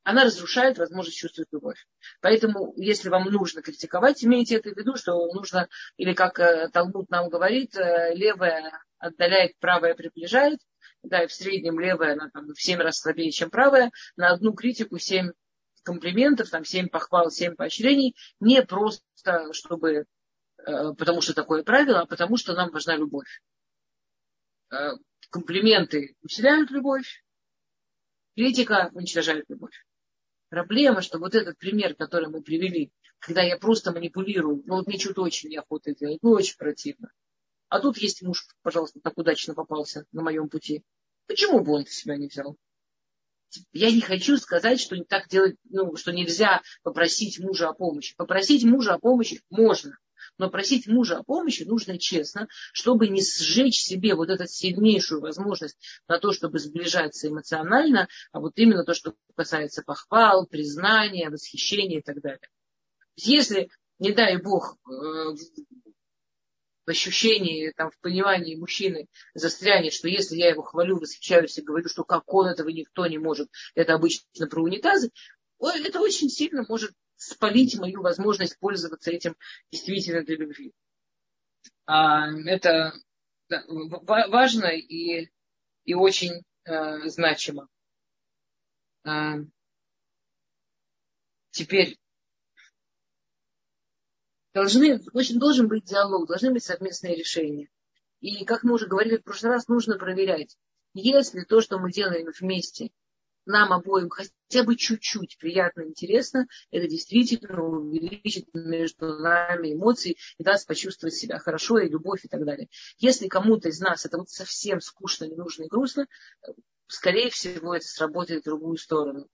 она разрушает возможность чувствовать любовь. Поэтому, если вам нужно критиковать, имейте это в виду, что нужно, или как э, Талмуд нам говорит, э, левое отдаляет, правое приближает. Да, и в среднем левая, она там в семь раз слабее, чем правая. На одну критику семь комплиментов, там семь похвал, семь поощрений. Не просто, чтобы, э, потому что такое правило, а потому что нам важна любовь. Комплименты усиляют любовь, критика уничтожает любовь. Проблема, что вот этот пример, который мы привели, когда я просто манипулирую, ну вот мне что-то очень неохота делать, ну очень противно. А тут есть муж, пожалуйста, так удачно попался на моем пути. Почему бы он себя не взял? Я не хочу сказать, что не так делать, ну, что нельзя попросить мужа о помощи. Попросить мужа о помощи можно. Но просить мужа о помощи нужно честно, чтобы не сжечь себе вот эту сильнейшую возможность на то, чтобы сближаться эмоционально, а вот именно то, что касается похвал, признания, восхищения и так далее. Если, не дай бог, э, в ощущении, там, в понимании мужчины застрянет, что если я его хвалю, восхищаюсь и говорю, что как он этого никто не может, это обычно про унитазы, это очень сильно может спалить мою возможность пользоваться этим действительно для любви. А, это да, важно и, и очень э, значимо. А, теперь должны, очень должен быть диалог, должны быть совместные решения. И, как мы уже говорили в прошлый раз, нужно проверять, если то, что мы делаем вместе, нам обоим хотя бы чуть-чуть приятно интересно, это действительно увеличит между нами эмоции и даст почувствовать себя хорошо и любовь и так далее. Если кому-то из нас это вот совсем скучно, ненужно и грустно, скорее всего, это сработает в другую сторону.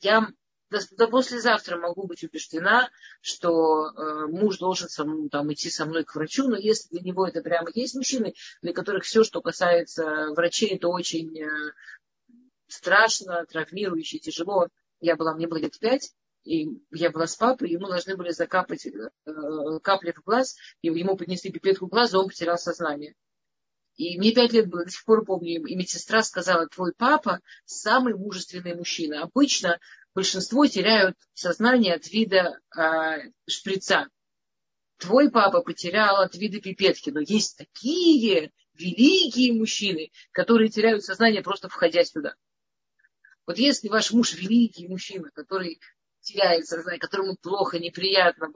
Я до, до послезавтра могу быть убеждена, что э, муж должен со мной, там, идти со мной к врачу, но если для него это прямо есть мужчины, для которых все, что касается врачей, это очень э, страшно, травмирующе, тяжело. Я была, мне было лет пять, и я была с папой, ему должны были закапать э, капли в глаз, и ему поднесли пипетку в глаз, и он потерял сознание. И мне пять лет было, до сих пор помню, и медсестра сказала, твой папа самый мужественный мужчина. Обычно большинство теряют сознание от вида э, шприца. Твой папа потерял от вида пипетки, но есть такие великие мужчины, которые теряют сознание просто входя сюда. Вот если ваш муж великий мужчина, который теряет сознание, которому плохо, неприятно,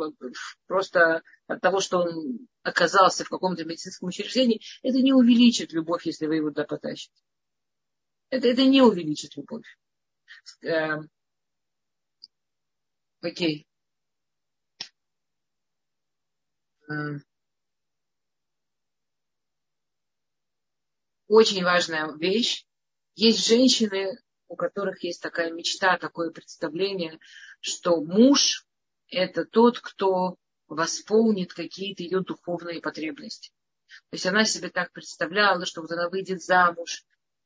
просто от того, что он оказался в каком-то медицинском учреждении, это не увеличит любовь, если вы его туда потащите. Это, это не увеличит любовь. Эм, Окей. Очень важная вещь. Есть женщины, у которых есть такая мечта, такое представление, что муж – это тот, кто восполнит какие-то ее духовные потребности. То есть она себе так представляла, что вот она выйдет замуж,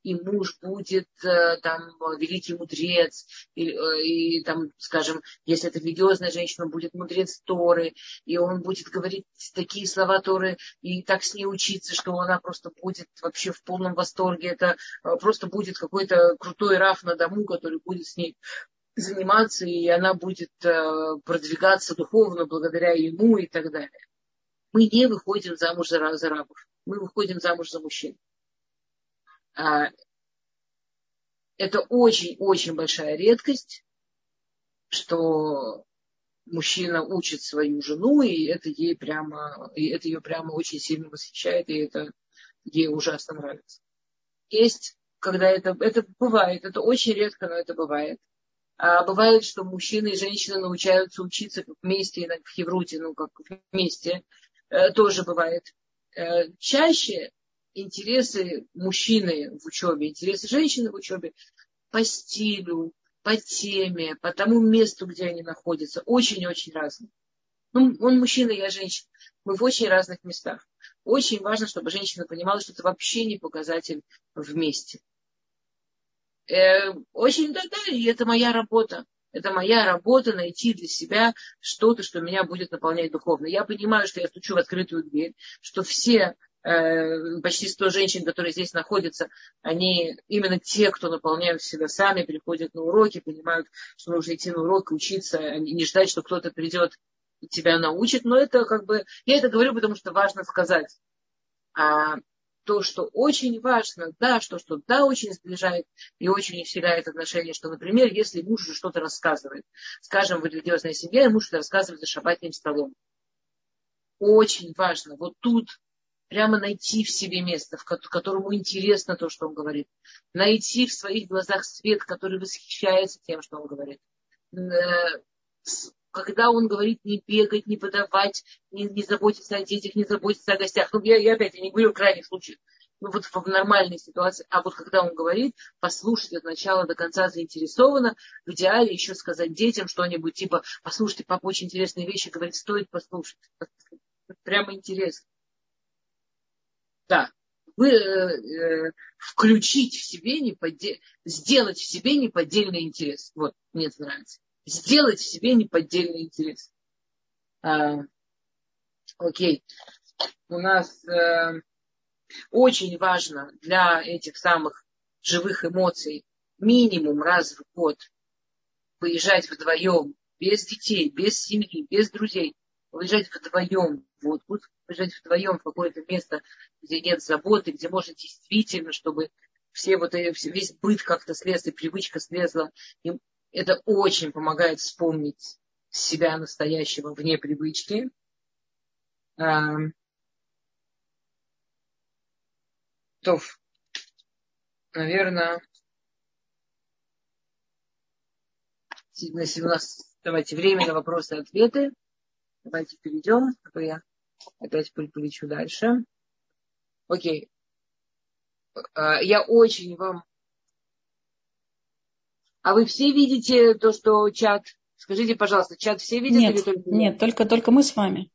и муж будет э, там великий мудрец, и, э, и там, скажем, если это религиозная женщина, будет мудрец Торы, и он будет говорить такие слова Торы, и так с ней учиться, что она просто будет вообще в полном восторге. Это э, просто будет какой-то крутой раф на дому, который будет с ней заниматься, и она будет продвигаться духовно благодаря ему и так далее. Мы не выходим замуж за, за рабов, мы выходим замуж за мужчин. А, это очень-очень большая редкость, что мужчина учит свою жену, и это ей прямо, и это ее прямо очень сильно восхищает, и это ей ужасно нравится. Есть, когда это, это бывает, это очень редко, но это бывает. А бывает, что мужчины и женщины научаются учиться вместе, в Хевруте, ну, как вместе, э, тоже бывает. Э, чаще интересы мужчины в учебе, интересы женщины в учебе по стилю, по теме, по тому месту, где они находятся, очень-очень разные. Ну, он мужчина, я женщина. Мы в очень разных местах. Очень важно, чтобы женщина понимала, что это вообще не показатель вместе. Э, очень, да, да, и это моя работа. Это моя работа найти для себя что-то, что меня будет наполнять духовно. Я понимаю, что я стучу в открытую дверь, что все почти 100 женщин, которые здесь находятся, они именно те, кто наполняют себя сами, приходят на уроки, понимают, что нужно идти на урок, учиться, не ждать, что кто-то придет и тебя научит. Но это как бы... Я это говорю, потому что важно сказать. А то, что очень важно, да, что, что да, очень сближает и очень усиляет отношения, что, например, если муж уже что-то рассказывает, скажем, в религиозной семье, муж что-то рассказывает за шабатным столом. Очень важно вот тут прямо найти в себе место, в которому интересно то, что он говорит. Найти в своих глазах свет, который восхищается тем, что он говорит э, когда он говорит не бегать, не подавать, не, не заботиться о детях, не заботиться о гостях. Ну, я, я опять я не говорю в крайних случаях, ну, вот в нормальной ситуации. А вот когда он говорит, послушать от начала до конца заинтересованно, в идеале еще сказать детям что-нибудь типа, послушайте, папа очень интересные вещи говорит, стоит послушать. <laughs> Прямо интересно. Да, вы, э, включить в себе неподдель... сделать в себе неподдельный интерес. Вот, мне это нравится сделать в себе неподдельный интерес. А, окей. У нас э, очень важно для этих самых живых эмоций минимум раз в год выезжать вдвоем, без детей, без семьи, без друзей, выезжать вдвоем в отпуск, выезжать вдвоем в какое-то место, где нет заботы, где можно действительно, чтобы все вот, весь быт как-то слез, и привычка слезла, и это очень помогает вспомнить себя настоящего вне привычки. То, наверное, у нас давайте время на вопросы и ответы. Давайте перейдем, а то я опять полечу дальше. Окей. А, я очень вам а вы все видите то, что чат? Скажите, пожалуйста, чат все видят нет, или только Нет, только, только мы с вами.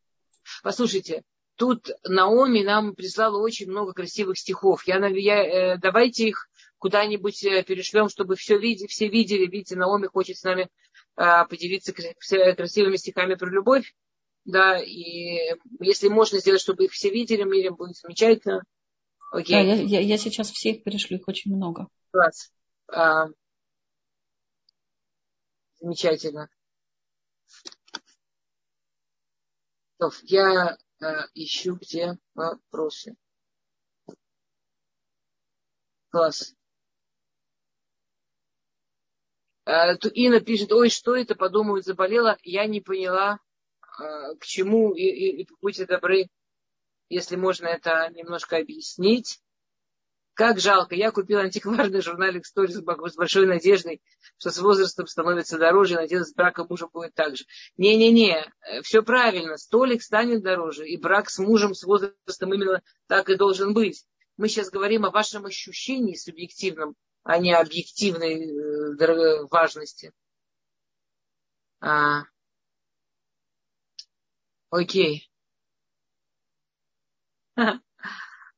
Послушайте, тут Наоми нам прислала очень много красивых стихов. Я, я, э, давайте их куда-нибудь э, перешлем, чтобы все, види, все видели. Видите, Наоми хочет с нами э, поделиться красивыми стихами про любовь. Да, и если можно сделать, чтобы их все видели, Мирим, будет замечательно. Окей. Да, я, я, я сейчас всех перешлю, их очень много. Класс. А, Замечательно. Я э, ищу, где вопросы. Класс. Э, Ина пишет, ой, что это, подумают, заболела. Я не поняла, к чему, и, и, и будьте добры, если можно это немножко объяснить. Как жалко. Я купила антикварный журналик Stories с большой надеждой, что с возрастом становится дороже, и надеюсь, с браком мужа будет так же. Не-не-не, все правильно. Столик станет дороже, и брак с мужем с возрастом именно так и должен быть. Мы сейчас говорим о вашем ощущении субъективном, а не объективной э, важности. А, окей. <laughs>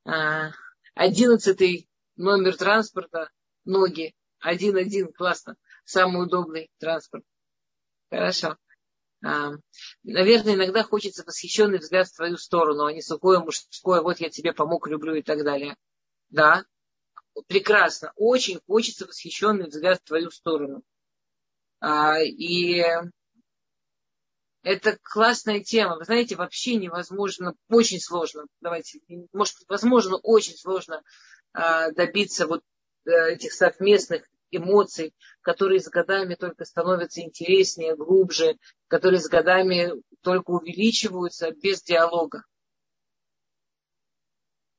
А, Одиннадцатый номер транспорта, ноги. Один-один, классно. Самый удобный транспорт. Хорошо. А, наверное, иногда хочется восхищенный взгляд в твою сторону, а не сухое мужское, вот я тебе помог, люблю и так далее. Да, прекрасно. Очень хочется восхищенный взгляд в твою сторону. А, и это классная тема. Вы знаете, вообще невозможно, очень сложно, давайте, может возможно, очень сложно а, добиться вот э, этих совместных эмоций, которые с годами только становятся интереснее, глубже, которые с годами только увеличиваются без диалога.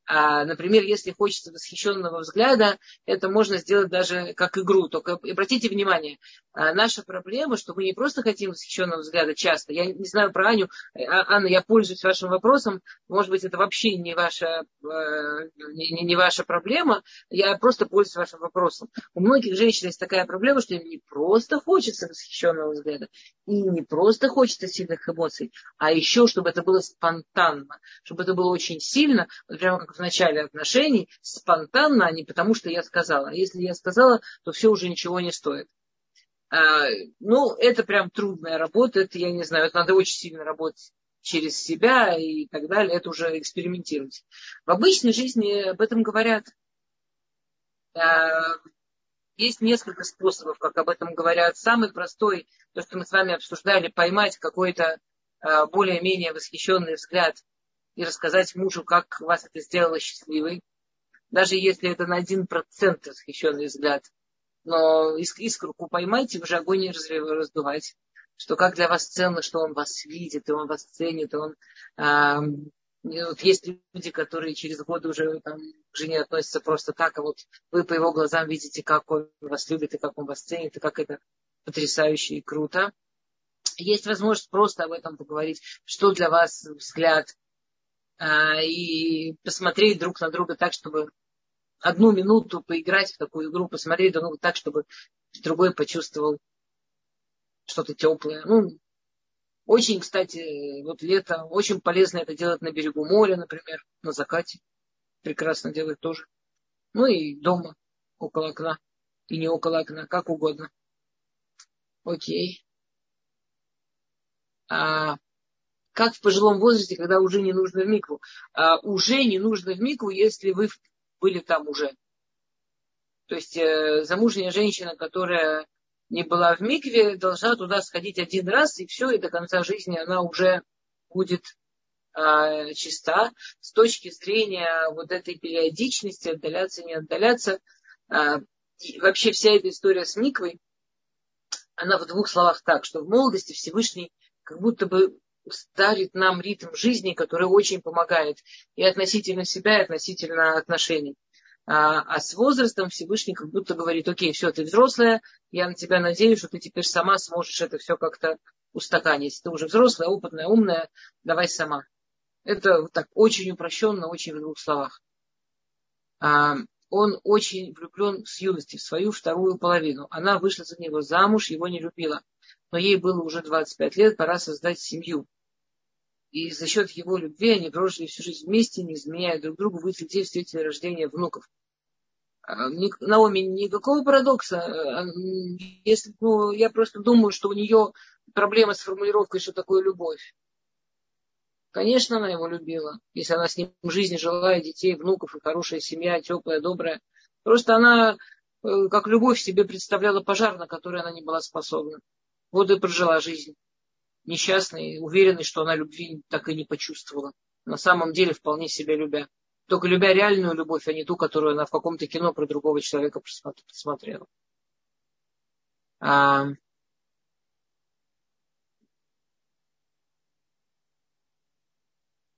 А, например, если хочется восхищенного взгляда, это можно сделать даже как игру. Только обратите внимание, а, наша проблема, что мы не просто хотим восхищенного взгляда часто. Я не знаю про Аню. А, Анна, я пользуюсь вашим вопросом. Может быть, это вообще не ваша, э, не, не ваша проблема. Я просто пользуюсь вашим вопросом. У многих женщин есть такая проблема, что им не просто хочется восхищенного взгляда, и не просто хочется сильных эмоций, а еще, чтобы это было спонтанно, чтобы это было очень сильно, вот прямо как в начале отношений, спонтанно, а не потому, что я сказала. А если я сказала, то все уже ничего не стоит. А, ну, это прям трудная работа, это, я не знаю, это надо очень сильно работать через себя и так далее, это уже экспериментировать. В обычной жизни об этом говорят. А, есть несколько способов, как об этом говорят. Самый простой, то, что мы с вами обсуждали, поймать какой-то а, более-менее восхищенный взгляд и рассказать мужу, как вас это сделало счастливой. Даже если это на один процент восхищенный взгляд. Но искорку поймайте, уже огонь не раздувать. Что как для вас ценно, что он вас видит, и он вас ценит, и он... А, вот есть люди, которые через годы уже там, к жене относятся просто так, а вот вы по его глазам видите, как он вас любит, и как он вас ценит, и как это потрясающе и круто. Есть возможность просто об этом поговорить, что для вас взгляд и посмотреть друг на друга так, чтобы одну минуту поиграть в такую игру, посмотреть друг на друга так, чтобы другой почувствовал что-то теплое. Ну, очень, кстати, вот лето, очень полезно это делать на берегу моря, например, на закате. Прекрасно делать тоже. Ну и дома, около окна. И не около окна, как угодно. Окей. А, как в пожилом возрасте, когда уже не нужно в микву. А, уже не нужно в микву, если вы были там уже. То есть э, замужняя женщина, которая не была в микве, должна туда сходить один раз, и все, и до конца жизни она уже будет э, чиста. С точки зрения вот этой периодичности, отдаляться, не отдаляться, э, вообще вся эта история с миквой, она в двух словах так, что в молодости Всевышний как будто бы дарит нам ритм жизни, который очень помогает и относительно себя, и относительно отношений. А, а с возрастом Всевышний как будто говорит, окей, все, ты взрослая, я на тебя надеюсь, что ты теперь сама сможешь это все как-то устаканить. Ты уже взрослая, опытная, умная, давай сама. Это так очень упрощенно, очень в двух словах. А, он очень влюблен с юности в свою вторую половину. Она вышла за него замуж, его не любила. Но ей было уже 25 лет, пора создать семью. И за счет его любви они прожили всю жизнь вместе, не изменяя друг другу, в их детей встретили рождение внуков. А, Наоми, никакого парадокса. А, если, ну, я просто думаю, что у нее проблема с формулировкой, что такое любовь. Конечно, она его любила, если она с ним в жизни жила, и детей, внуков, и хорошая семья, теплая, добрая. Просто она, э, как любовь, себе представляла пожар, на который она не была способна. Вот и прожила жизнь несчастной, уверенной, что она любви так и не почувствовала. На самом деле вполне себя любя. Только любя реальную любовь, а не ту, которую она в каком-то кино про другого человека посмотрела. А...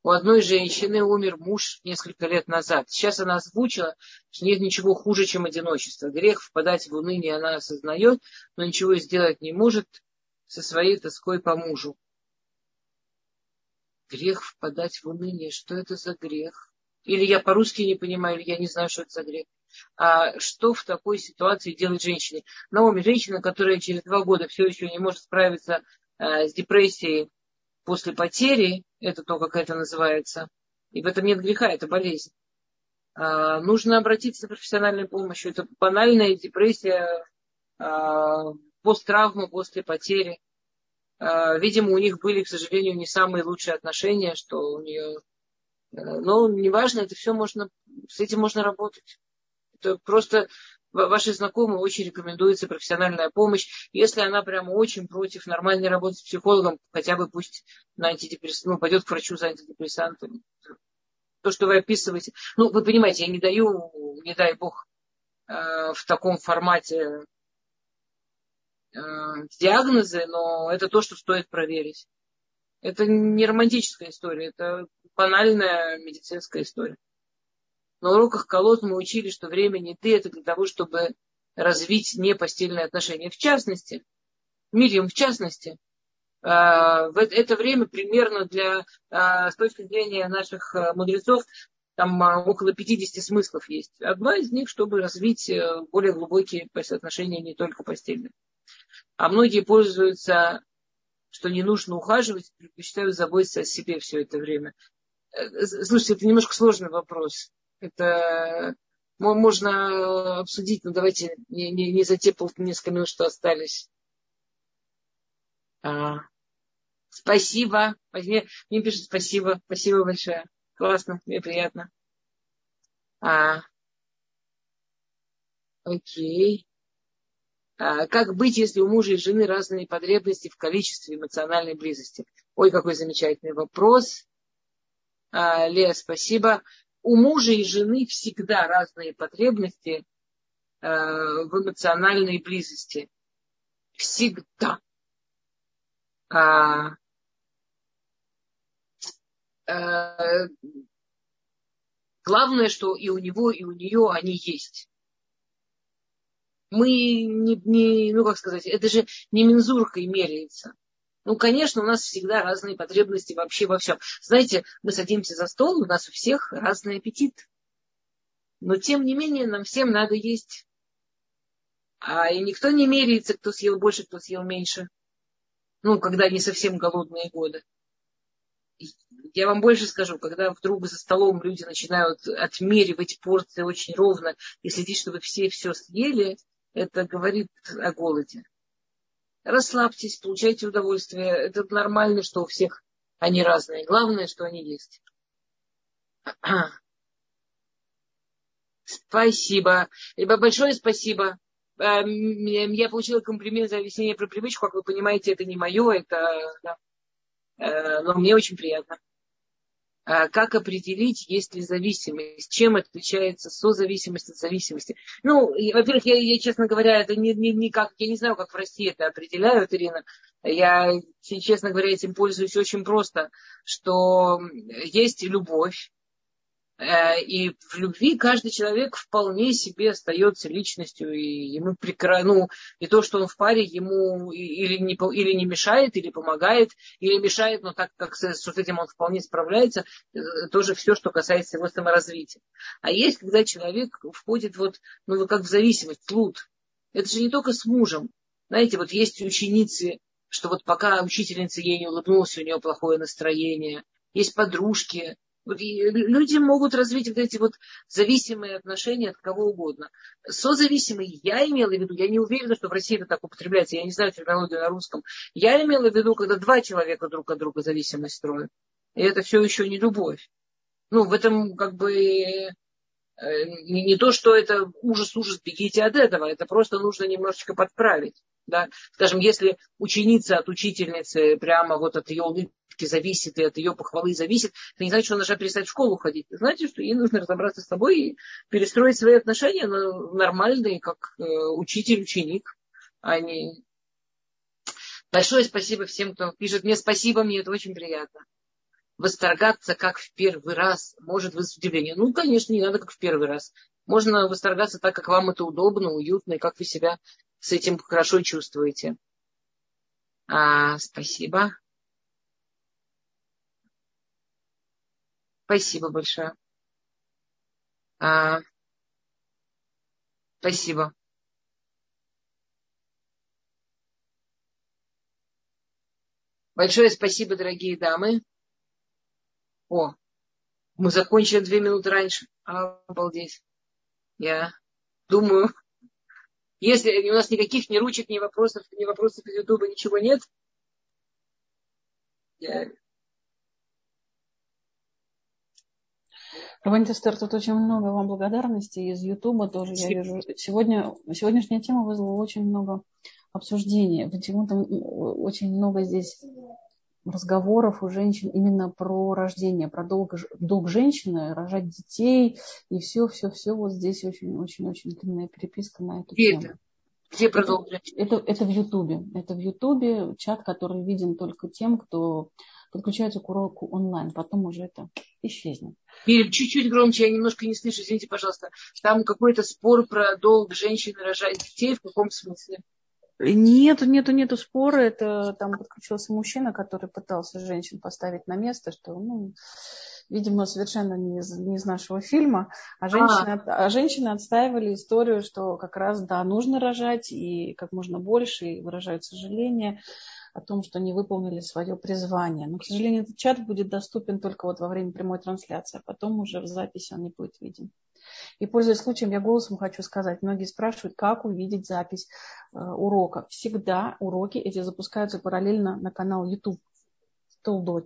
У одной женщины умер муж несколько лет назад. Сейчас она озвучила, что нет ничего хуже, чем одиночество. Грех впадать в уныние она осознает, но ничего сделать не может со своей тоской по мужу. Грех впадать в уныние. Что это за грех? Или я по-русски не понимаю, или я не знаю, что это за грех. А что в такой ситуации делать женщине? Наоми, женщина, которая через два года все еще не может справиться а, с депрессией после потери, это то, как это называется, и в этом нет греха, это болезнь. А, нужно обратиться за профессиональной помощью. Это банальная депрессия, а, посттравму после потери. А, видимо, у них были, к сожалению, не самые лучшие отношения, что у нее... Э, но неважно, это все можно, с этим можно работать. Это просто вашей знакомой очень рекомендуется профессиональная помощь. Если она прямо очень против нормальной работы с психологом, хотя бы пусть на антидепресс... ну, пойдет к врачу за антидепрессантами. То, что вы описываете. Ну, вы понимаете, я не даю, не дай бог, э, в таком формате диагнозы, но это то, что стоит проверить. Это не романтическая история, это банальная медицинская история. На уроках колод мы учили, что время не ты, это для того, чтобы развить непостельные отношения. В частности, Мирьям в частности, в это время примерно для, а, с точки зрения наших мудрецов, там около 50 смыслов есть. Одна из них, чтобы развить э, более глубокие отношения, не только постельные. А многие пользуются, что не нужно ухаживать, предпочитают заботиться о себе все это время. Э, слушайте, это немножко сложный вопрос. Это можно обсудить, но давайте не, не, не за те пол, несколько минут, что остались. А, спасибо. Мне, мне пишут спасибо. Спасибо большое. Классно, мне приятно. А, окей. А, как быть, если у мужа и жены разные потребности в количестве эмоциональной близости? Ой, какой замечательный вопрос. А, Лея, спасибо. У мужа и жены всегда разные потребности э, в эмоциональной близости. Всегда а, а, главное, что и у него, и у нее они есть. Мы не, не, ну как сказать, это же не мензуркой меряется. Ну, конечно, у нас всегда разные потребности вообще во всем. Знаете, мы садимся за стол, у нас у всех разный аппетит. Но, тем не менее, нам всем надо есть. А и никто не меряется, кто съел больше, кто съел меньше ну, когда не совсем голодные годы. Я вам больше скажу, когда вдруг за столом люди начинают отмеривать порции очень ровно и следить, чтобы все все съели, это говорит о голоде. Расслабьтесь, получайте удовольствие. Это нормально, что у всех они разные. Главное, что они есть. <clears throat> Спасибо. Либо большое спасибо. Эм, я получила комплимент за объяснение про привычку. Как вы понимаете, это не мое, это. Э, но мне очень приятно. А как определить, есть ли зависимость? Чем отличается созависимость от зависимости? Ну, во-первых, я, я, честно говоря, это не, не, не как, я не знаю, как в России это определяют, Ирина. Я, честно говоря, этим пользуюсь очень просто, что есть любовь, и в любви каждый человек вполне себе остается личностью, и ему прекрасно, ну, и то, что он в паре, ему или не, или не мешает, или помогает, или мешает, но так как с, с этим он вполне справляется, э, тоже все, что касается его саморазвития. А есть, когда человек входит вот, ну, как в зависимость, лут. Это же не только с мужем. Знаете, вот есть ученицы, что вот пока учительница ей не улыбнулась, у нее плохое настроение. Есть подружки, люди могут развить вот эти вот зависимые отношения от кого угодно. Созависимые я имела в виду, я не уверена, что в России это так употребляется, я не знаю терминологию на русском. Я имела в виду, когда два человека друг от друга зависимость строят. И это все еще не любовь. Ну, в этом как бы э, не, то, что это ужас-ужас, бегите от этого, это просто нужно немножечко подправить. Да? Скажем, если ученица от учительницы прямо вот от ее улыбки зависит и от ее похвалы зависит, это не значит, что она должна перестать в школу ходить. Значит, что ей нужно разобраться с собой и перестроить свои отношения на нормальные, как э, учитель-ученик, а не... Большое спасибо всем, кто пишет мне спасибо, мне это очень приятно. Восторгаться, как в первый раз, может вызвать удивление. Ну, конечно, не надо как в первый раз. Можно восторгаться так, как вам это удобно, уютно, и как вы себя с этим хорошо чувствуете. А, спасибо. Спасибо большое. А, спасибо. Большое спасибо, дорогие дамы. О, мы закончили две минуты раньше. Обалдеть. Я думаю, <laughs> если у нас никаких ни ручек, ни вопросов, ни вопросов из Ютуба, ничего нет, я Равантистер, тут очень много вам благодарности из Ютуба тоже я вижу. Сегодня, сегодняшняя тема вызвала очень много обсуждений. Почему-то очень много здесь разговоров у женщин именно про рождение, про долг, долг женщины, рожать детей и все, все, все. Вот здесь очень-очень-очень длинная переписка на эту тему. Где продолжить? Это, это в Ютубе. Это в Ютубе чат, который виден только тем, кто подключается к уроку онлайн. Потом уже это исчезнет. Мирим, чуть-чуть громче, я немножко не слышу, извините, пожалуйста. Там какой-то спор про долг женщины рожать детей. В каком смысле? Нету, нету, нету спора. Это там подключился мужчина, который пытался женщин поставить на место, что, ну, видимо, совершенно не из, не из нашего фильма. А женщины, а. а женщины отстаивали историю, что как раз, да, нужно рожать и как можно больше, и выражают сожаление о том, что не выполнили свое призвание. Но, к сожалению, этот чат будет доступен только вот во время прямой трансляции, а потом уже в записи он не будет виден. И, пользуясь случаем, я голосом хочу сказать, многие спрашивают, как увидеть запись э, урока. Всегда уроки эти запускаются параллельно на канал YouTube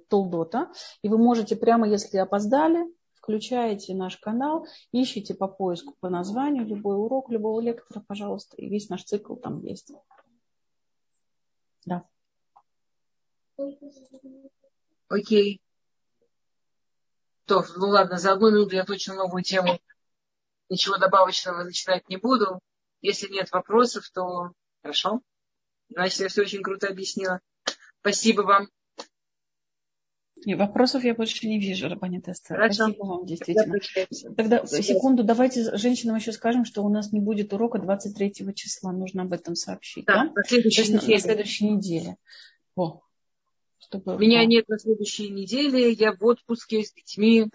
Толдота. И вы можете прямо, если опоздали, включаете наш канал, ищите по поиску по названию любой урок, любого лектора, пожалуйста, и весь наш цикл там есть. Да. Окей. То, ну ладно, за одну минуту я точно новую тему ничего добавочного начинать не буду. Если нет вопросов, то хорошо. Значит, я все очень круто объяснила. Спасибо вам. И вопросов я больше не вижу, Рабанит Спасибо вам, действительно. Тогда, секунду, давайте женщинам еще скажем, что у нас не будет урока 23 числа. Нужно об этом сообщить. Да, да? На, следующей на, на следующей неделе. О, чтобы... Меня нет на следующей неделе. Я в отпуске с детьми.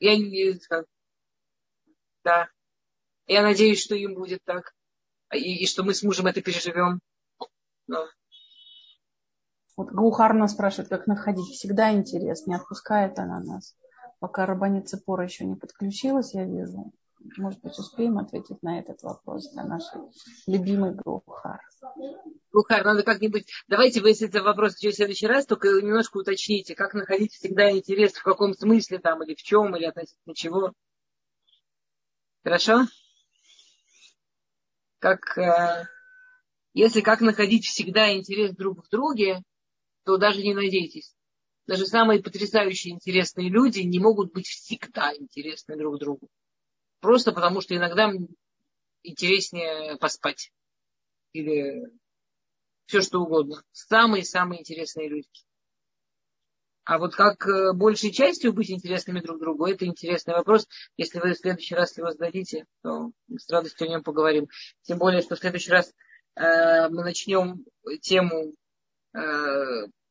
Я не... Да. Я надеюсь, что им будет так. И, и что мы с мужем это переживем. Но... Вот Гаухарна спрашивает, как находить. Всегда интерес, не отпускает она нас. Пока рабаница Пора еще не подключилась, я вижу. Может быть, успеем ответить на этот вопрос для нашей любимой Гухар. Гухар, надо как-нибудь... Давайте вы, если это вопрос в следующий раз, только немножко уточните, как находить всегда интерес, в каком смысле там, или в чем, или относительно чего. Хорошо? Как, э, если как находить всегда интерес друг в друге, то даже не надейтесь. Даже самые потрясающие интересные люди не могут быть всегда интересны друг другу. Просто потому, что иногда интереснее поспать. Или все что угодно. Самые-самые интересные люди. А вот как э, большей частью быть интересными друг другу, это интересный вопрос. Если вы в следующий раз его зададите, то с радостью о нем поговорим. Тем более, что в следующий раз э, мы начнем тему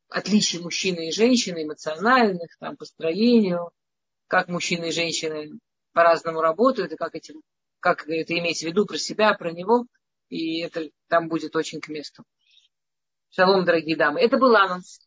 отличий мужчины и женщины, эмоциональных, там, по строению, как мужчины и женщины по-разному работают, и как, этим, как это иметь в виду про себя, про него. И это там будет очень к месту. Шалом, дорогие дамы. Это был анонс.